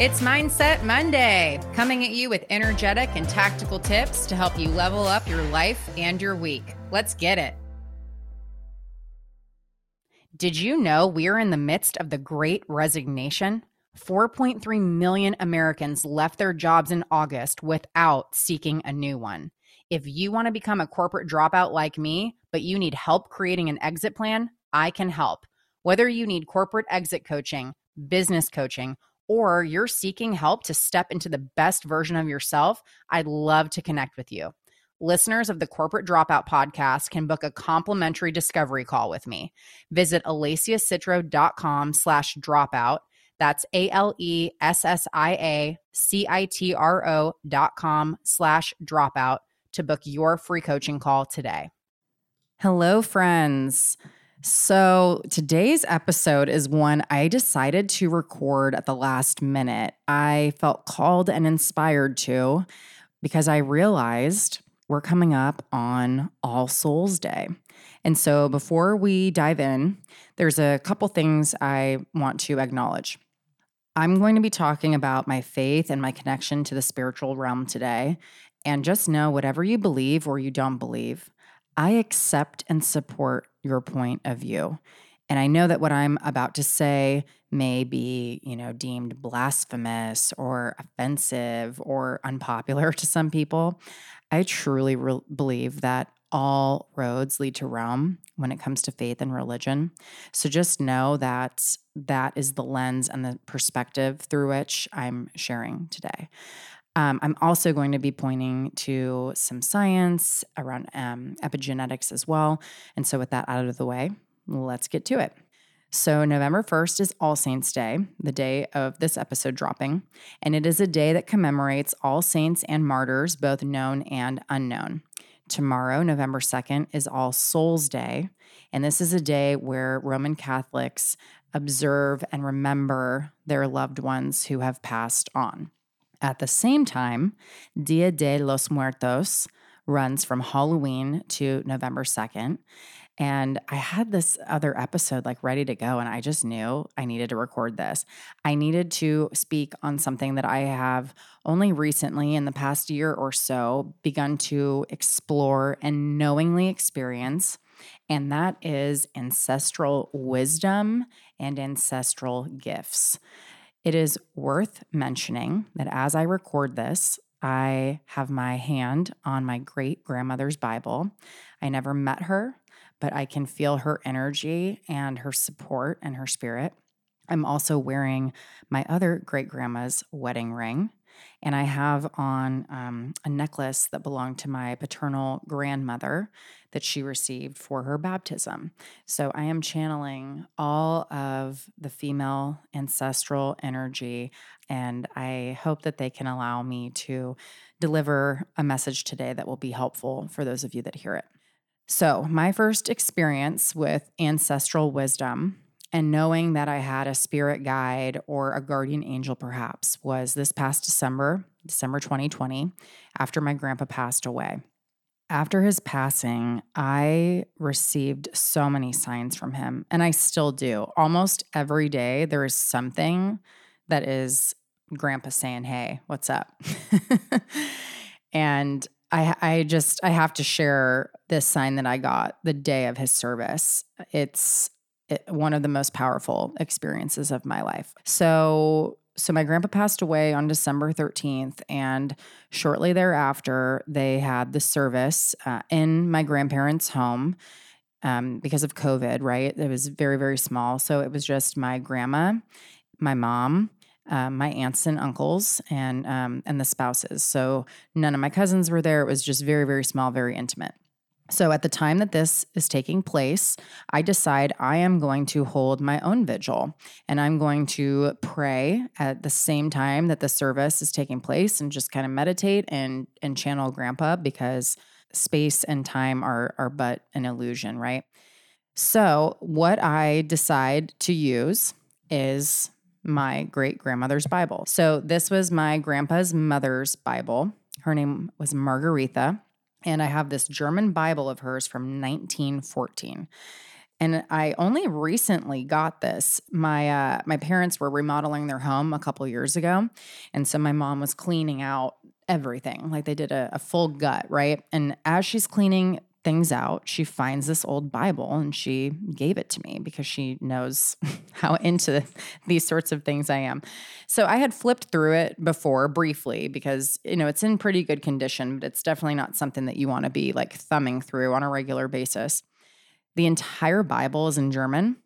It's Mindset Monday, coming at you with energetic and tactical tips to help you level up your life and your week. Let's get it. Did you know we are in the midst of the great resignation? 4.3 million Americans left their jobs in August without seeking a new one. If you want to become a corporate dropout like me, but you need help creating an exit plan, I can help. Whether you need corporate exit coaching, business coaching, or you're seeking help to step into the best version of yourself, I'd love to connect with you. Listeners of the Corporate Dropout podcast can book a complimentary discovery call with me. Visit alessiacitro.com slash dropout. That's A-L-E-S-S-I-A-C-I-T-R-O dot com slash dropout to book your free coaching call today. Hello, friends. So, today's episode is one I decided to record at the last minute. I felt called and inspired to because I realized we're coming up on All Souls Day. And so, before we dive in, there's a couple things I want to acknowledge. I'm going to be talking about my faith and my connection to the spiritual realm today. And just know whatever you believe or you don't believe, I accept and support your point of view. And I know that what I'm about to say may be, you know, deemed blasphemous or offensive or unpopular to some people. I truly re- believe that all roads lead to Rome when it comes to faith and religion. So just know that that is the lens and the perspective through which I'm sharing today. Um, I'm also going to be pointing to some science around um, epigenetics as well. And so, with that out of the way, let's get to it. So, November 1st is All Saints' Day, the day of this episode dropping, and it is a day that commemorates all saints and martyrs, both known and unknown. Tomorrow, November 2nd, is All Souls' Day, and this is a day where Roman Catholics observe and remember their loved ones who have passed on. At the same time, Dia de los Muertos runs from Halloween to November 2nd. And I had this other episode like ready to go, and I just knew I needed to record this. I needed to speak on something that I have only recently, in the past year or so, begun to explore and knowingly experience. And that is ancestral wisdom and ancestral gifts. It is worth mentioning that as I record this, I have my hand on my great grandmother's Bible. I never met her, but I can feel her energy and her support and her spirit. I'm also wearing my other great grandma's wedding ring. And I have on um, a necklace that belonged to my paternal grandmother that she received for her baptism. So I am channeling all of the female ancestral energy, and I hope that they can allow me to deliver a message today that will be helpful for those of you that hear it. So, my first experience with ancestral wisdom and knowing that I had a spirit guide or a guardian angel, perhaps, was this past December, December 2020, after my grandpa passed away. After his passing, I received so many signs from him, and I still do. Almost every day, there is something that is grandpa saying, Hey, what's up? and I, I just I have to share this sign that I got the day of his service. It's it, one of the most powerful experiences of my life. So, so my grandpa passed away on December 13th, and shortly thereafter, they had the service uh, in my grandparents' home um, because of COVID. Right, it was very very small, so it was just my grandma, my mom. Um, my aunts and uncles and um, and the spouses. So none of my cousins were there. It was just very very small, very intimate. So, at the time that this is taking place, I decide I am going to hold my own vigil and I'm going to pray at the same time that the service is taking place and just kind of meditate and, and channel grandpa because space and time are, are but an illusion, right? So, what I decide to use is my great grandmother's Bible. So, this was my grandpa's mother's Bible. Her name was Margaretha and I have this German Bible of hers from 1914. And I only recently got this. My uh, my parents were remodeling their home a couple years ago, and so my mom was cleaning out everything. Like they did a, a full gut, right? And as she's cleaning things out, she finds this old Bible and she gave it to me because she knows how into these sorts of things I am. So I had flipped through it before briefly because, you know, it's in pretty good condition, but it's definitely not something that you want to be like thumbing through on a regular basis. The entire Bible is in German.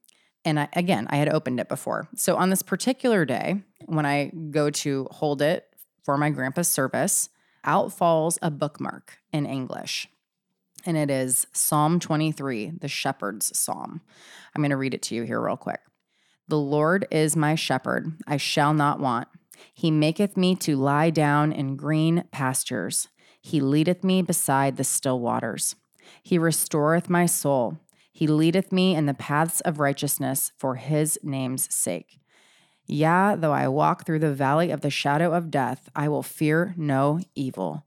And I, again, I had opened it before. So on this particular day, when I go to hold it for my grandpa's service, out falls a bookmark in English and it is Psalm 23, the shepherd's psalm. I'm going to read it to you here, real quick. The Lord is my shepherd, I shall not want. He maketh me to lie down in green pastures. He leadeth me beside the still waters. He restoreth my soul. He leadeth me in the paths of righteousness for his name's sake. Yea, though I walk through the valley of the shadow of death, I will fear no evil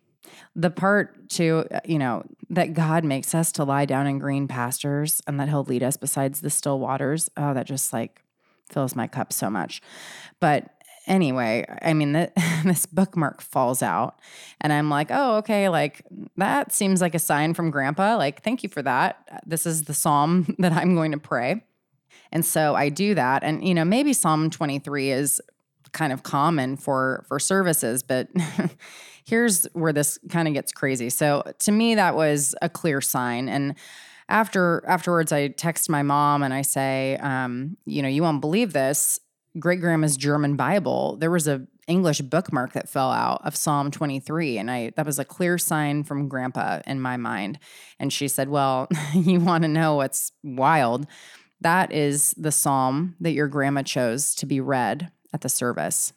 the part to uh, you know that god makes us to lie down in green pastures and that he'll lead us besides the still waters. Oh that just like fills my cup so much. But anyway i mean that this bookmark falls out and i'm like oh okay like that seems like a sign from grandpa like thank you for that. This is the psalm that i'm going to pray. And so i do that and you know maybe psalm 23 is kind of common for for services but here's where this kind of gets crazy. So to me, that was a clear sign. And after afterwards, I text my mom and I say, um, you know, you won't believe this. Great grandma's German Bible. There was a English bookmark that fell out of Psalm 23 and I that was a clear sign from grandpa in my mind. And she said, "Well, you want to know what's wild? That is the psalm that your grandma chose to be read at the service.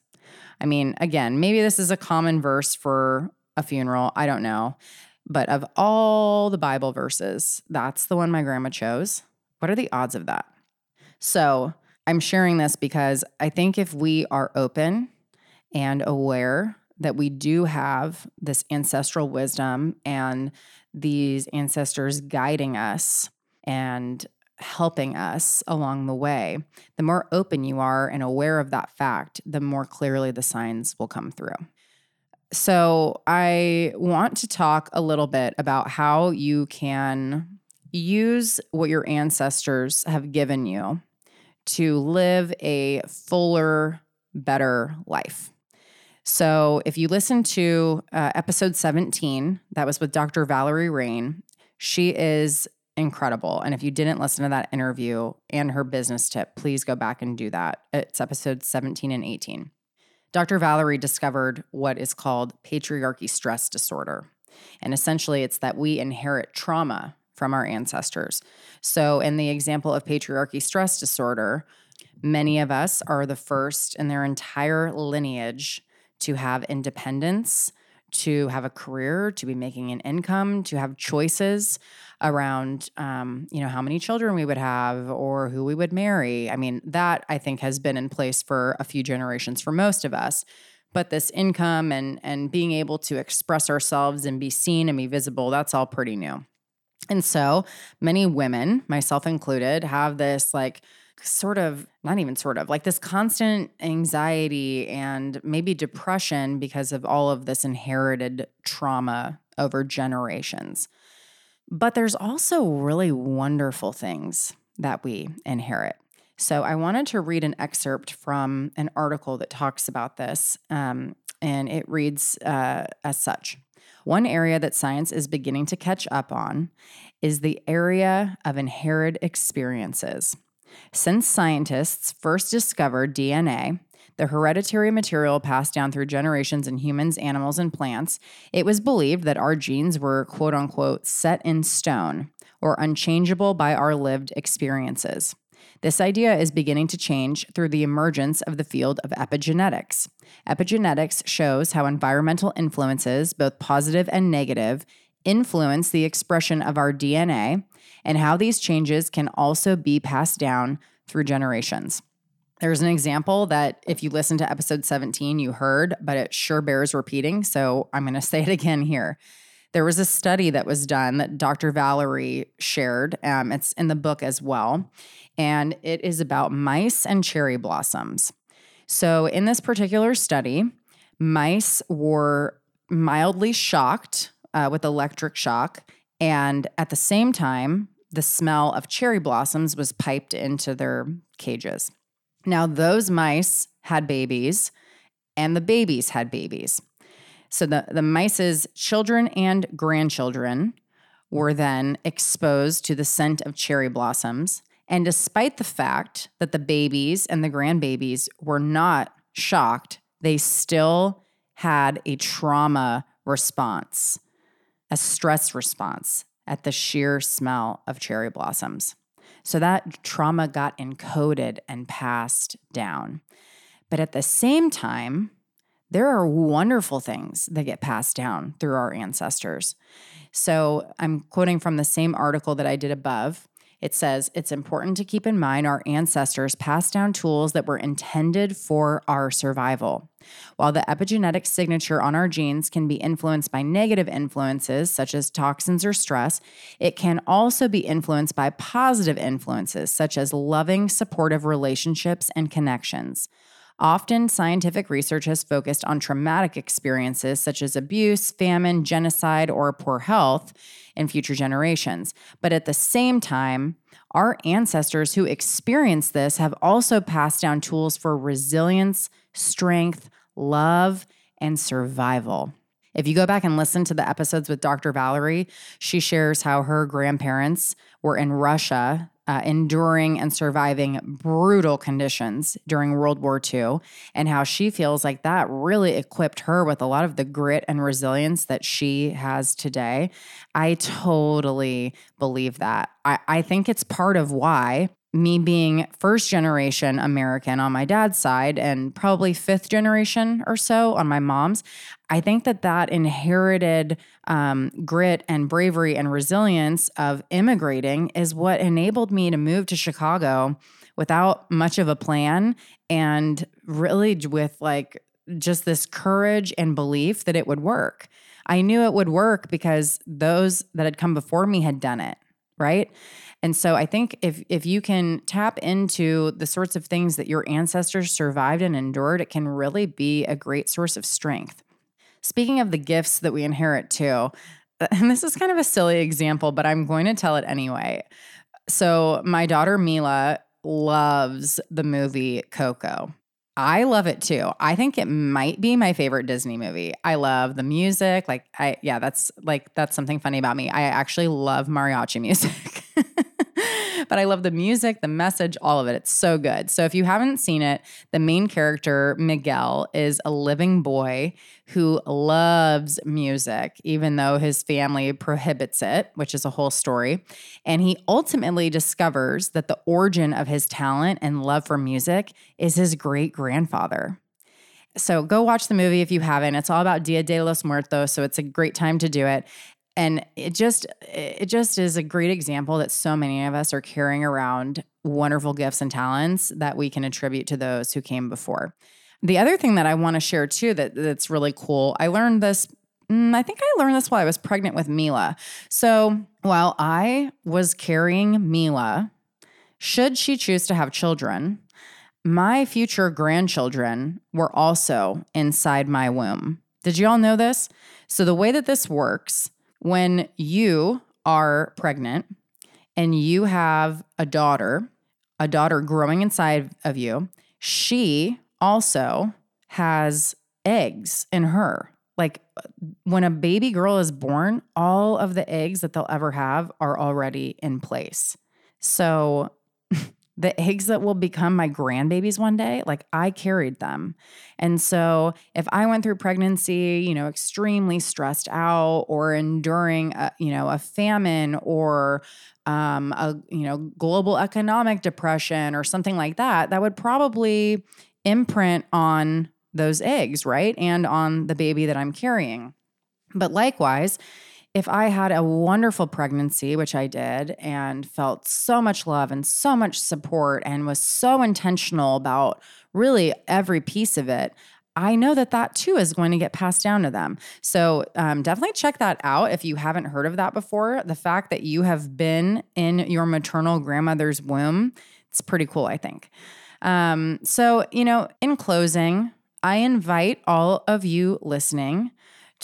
I mean, again, maybe this is a common verse for a funeral. I don't know. But of all the Bible verses, that's the one my grandma chose. What are the odds of that? So I'm sharing this because I think if we are open and aware that we do have this ancestral wisdom and these ancestors guiding us and helping us along the way, the more open you are and aware of that fact, the more clearly the signs will come through. So, I want to talk a little bit about how you can use what your ancestors have given you to live a fuller, better life. So, if you listen to uh, episode 17, that was with Dr. Valerie Rein, she is incredible. And if you didn't listen to that interview and her business tip, please go back and do that. It's episodes 17 and 18. Dr. Valerie discovered what is called patriarchy stress disorder. And essentially, it's that we inherit trauma from our ancestors. So, in the example of patriarchy stress disorder, many of us are the first in their entire lineage to have independence, to have a career, to be making an income, to have choices around, um, you know, how many children we would have or who we would marry. I mean, that I think has been in place for a few generations for most of us. But this income and and being able to express ourselves and be seen and be visible, that's all pretty new. And so many women, myself included, have this like sort of not even sort of like this constant anxiety and maybe depression because of all of this inherited trauma over generations. But there's also really wonderful things that we inherit. So I wanted to read an excerpt from an article that talks about this, um, and it reads uh, as such. One area that science is beginning to catch up on is the area of inherited experiences. Since scientists first discovered DNA, the hereditary material passed down through generations in humans, animals, and plants, it was believed that our genes were quote unquote set in stone or unchangeable by our lived experiences. This idea is beginning to change through the emergence of the field of epigenetics. Epigenetics shows how environmental influences, both positive and negative, influence the expression of our DNA and how these changes can also be passed down through generations. There's an example that if you listen to episode 17, you heard, but it sure bears repeating. So I'm going to say it again here. There was a study that was done that Dr. Valerie shared. Um, it's in the book as well. And it is about mice and cherry blossoms. So, in this particular study, mice were mildly shocked uh, with electric shock. And at the same time, the smell of cherry blossoms was piped into their cages. Now, those mice had babies, and the babies had babies. So the, the mice's children and grandchildren were then exposed to the scent of cherry blossoms. And despite the fact that the babies and the grandbabies were not shocked, they still had a trauma response, a stress response at the sheer smell of cherry blossoms. So that trauma got encoded and passed down. But at the same time, there are wonderful things that get passed down through our ancestors. So I'm quoting from the same article that I did above. It says it's important to keep in mind our ancestors passed down tools that were intended for our survival. While the epigenetic signature on our genes can be influenced by negative influences such as toxins or stress, it can also be influenced by positive influences such as loving, supportive relationships and connections. Often, scientific research has focused on traumatic experiences such as abuse, famine, genocide, or poor health in future generations. But at the same time, our ancestors who experienced this have also passed down tools for resilience, strength, love, and survival. If you go back and listen to the episodes with Dr. Valerie, she shares how her grandparents were in Russia uh, enduring and surviving brutal conditions during World War II, and how she feels like that really equipped her with a lot of the grit and resilience that she has today. I totally believe that. I, I think it's part of why me being first generation American on my dad's side and probably fifth generation or so on my mom's, I think that that inherited um, grit and bravery and resilience of immigrating is what enabled me to move to Chicago without much of a plan and really with like just this courage and belief that it would work. I knew it would work because those that had come before me had done it, right? And so I think if if you can tap into the sorts of things that your ancestors survived and endured, it can really be a great source of strength. Speaking of the gifts that we inherit too, and this is kind of a silly example, but I'm going to tell it anyway. So my daughter Mila loves the movie Coco. I love it too. I think it might be my favorite Disney movie. I love the music. Like I yeah, that's like that's something funny about me. I actually love mariachi music. but I love the music, the message, all of it. It's so good. So if you haven't seen it, the main character, Miguel, is a living boy who loves music, even though his family prohibits it, which is a whole story. And he ultimately discovers that the origin of his talent and love for music is his great grandfather. So go watch the movie if you haven't. It's all about Dia de los Muertos, so it's a great time to do it and it just it just is a great example that so many of us are carrying around wonderful gifts and talents that we can attribute to those who came before. The other thing that i want to share too that that's really cool i learned this mm, i think i learned this while i was pregnant with mila. So while i was carrying mila should she choose to have children my future grandchildren were also inside my womb. Did you all know this? So the way that this works when you are pregnant and you have a daughter, a daughter growing inside of you, she also has eggs in her. Like uh, when a baby girl is born, all of the eggs that they'll ever have are already in place. So the eggs that will become my grandbabies one day, like I carried them. And so if I went through pregnancy, you know, extremely stressed out or enduring, a, you know, a famine or um, a, you know, global economic depression or something like that, that would probably imprint on those eggs, right? And on the baby that I'm carrying. But likewise, if I had a wonderful pregnancy, which I did, and felt so much love and so much support and was so intentional about really every piece of it, I know that that too is going to get passed down to them. So um, definitely check that out if you haven't heard of that before. The fact that you have been in your maternal grandmother's womb, it's pretty cool, I think. Um, so, you know, in closing, I invite all of you listening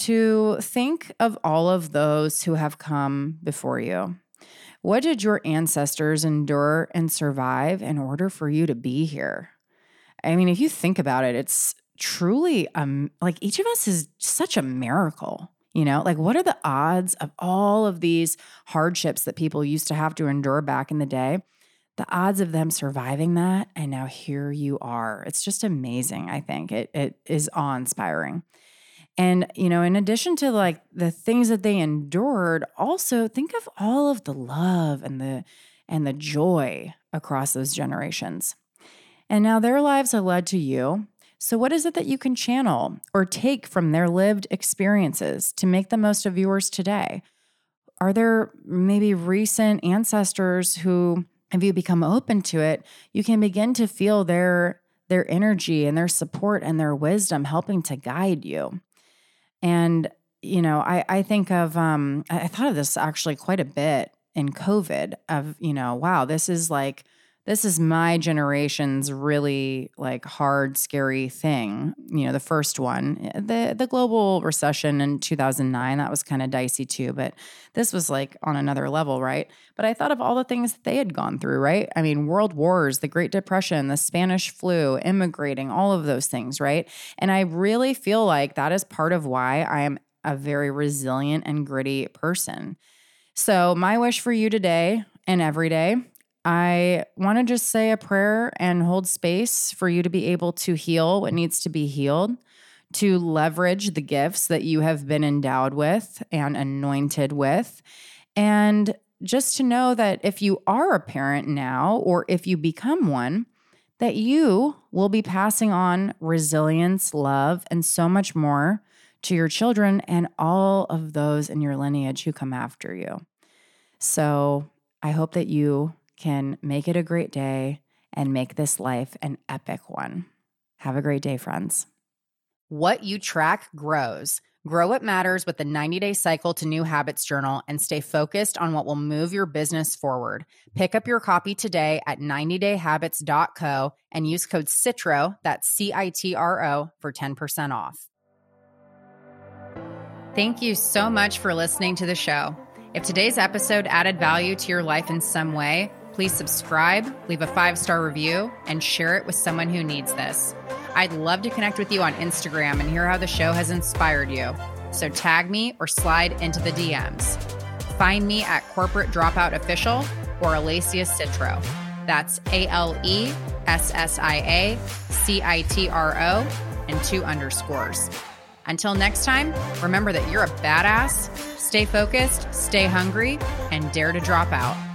to think of all of those who have come before you. What did your ancestors endure and survive in order for you to be here? I mean, if you think about it, it's truly um like each of us is such a miracle. You know, like what are the odds of all of these hardships that people used to have to endure back in the day? The odds of them surviving that and now here you are. It's just amazing, I think. It it is awe-inspiring. And, you know, in addition to like the things that they endured, also think of all of the love and the and the joy across those generations. And now their lives are led to you. So what is it that you can channel or take from their lived experiences to make the most of yours today? Are there maybe recent ancestors who if you become open to it, you can begin to feel their their energy and their support and their wisdom helping to guide you. And, you know, I, I think of, um, I thought of this actually quite a bit in COVID of, you know, wow, this is like, this is my generation's really like hard scary thing you know the first one. The the global recession in 2009 that was kind of dicey too but this was like on another level right? But i thought of all the things that they had gone through right? I mean world wars the great depression the spanish flu immigrating all of those things right? And i really feel like that is part of why i am a very resilient and gritty person. So my wish for you today and every day I want to just say a prayer and hold space for you to be able to heal what needs to be healed, to leverage the gifts that you have been endowed with and anointed with. And just to know that if you are a parent now, or if you become one, that you will be passing on resilience, love, and so much more to your children and all of those in your lineage who come after you. So I hope that you can make it a great day and make this life an epic one. Have a great day, friends. What you track grows. Grow what matters with the 90 day cycle to new habits journal and stay focused on what will move your business forward. Pick up your copy today at 90dayhabits.co and use code CITRO, that's C I T R O, for 10% off. Thank you so much for listening to the show. If today's episode added value to your life in some way, Please subscribe, leave a five star review, and share it with someone who needs this. I'd love to connect with you on Instagram and hear how the show has inspired you. So tag me or slide into the DMs. Find me at Corporate Dropout Official or Alessia Citro. That's A L E S S I A C I T R O and two underscores. Until next time, remember that you're a badass, stay focused, stay hungry, and dare to drop out.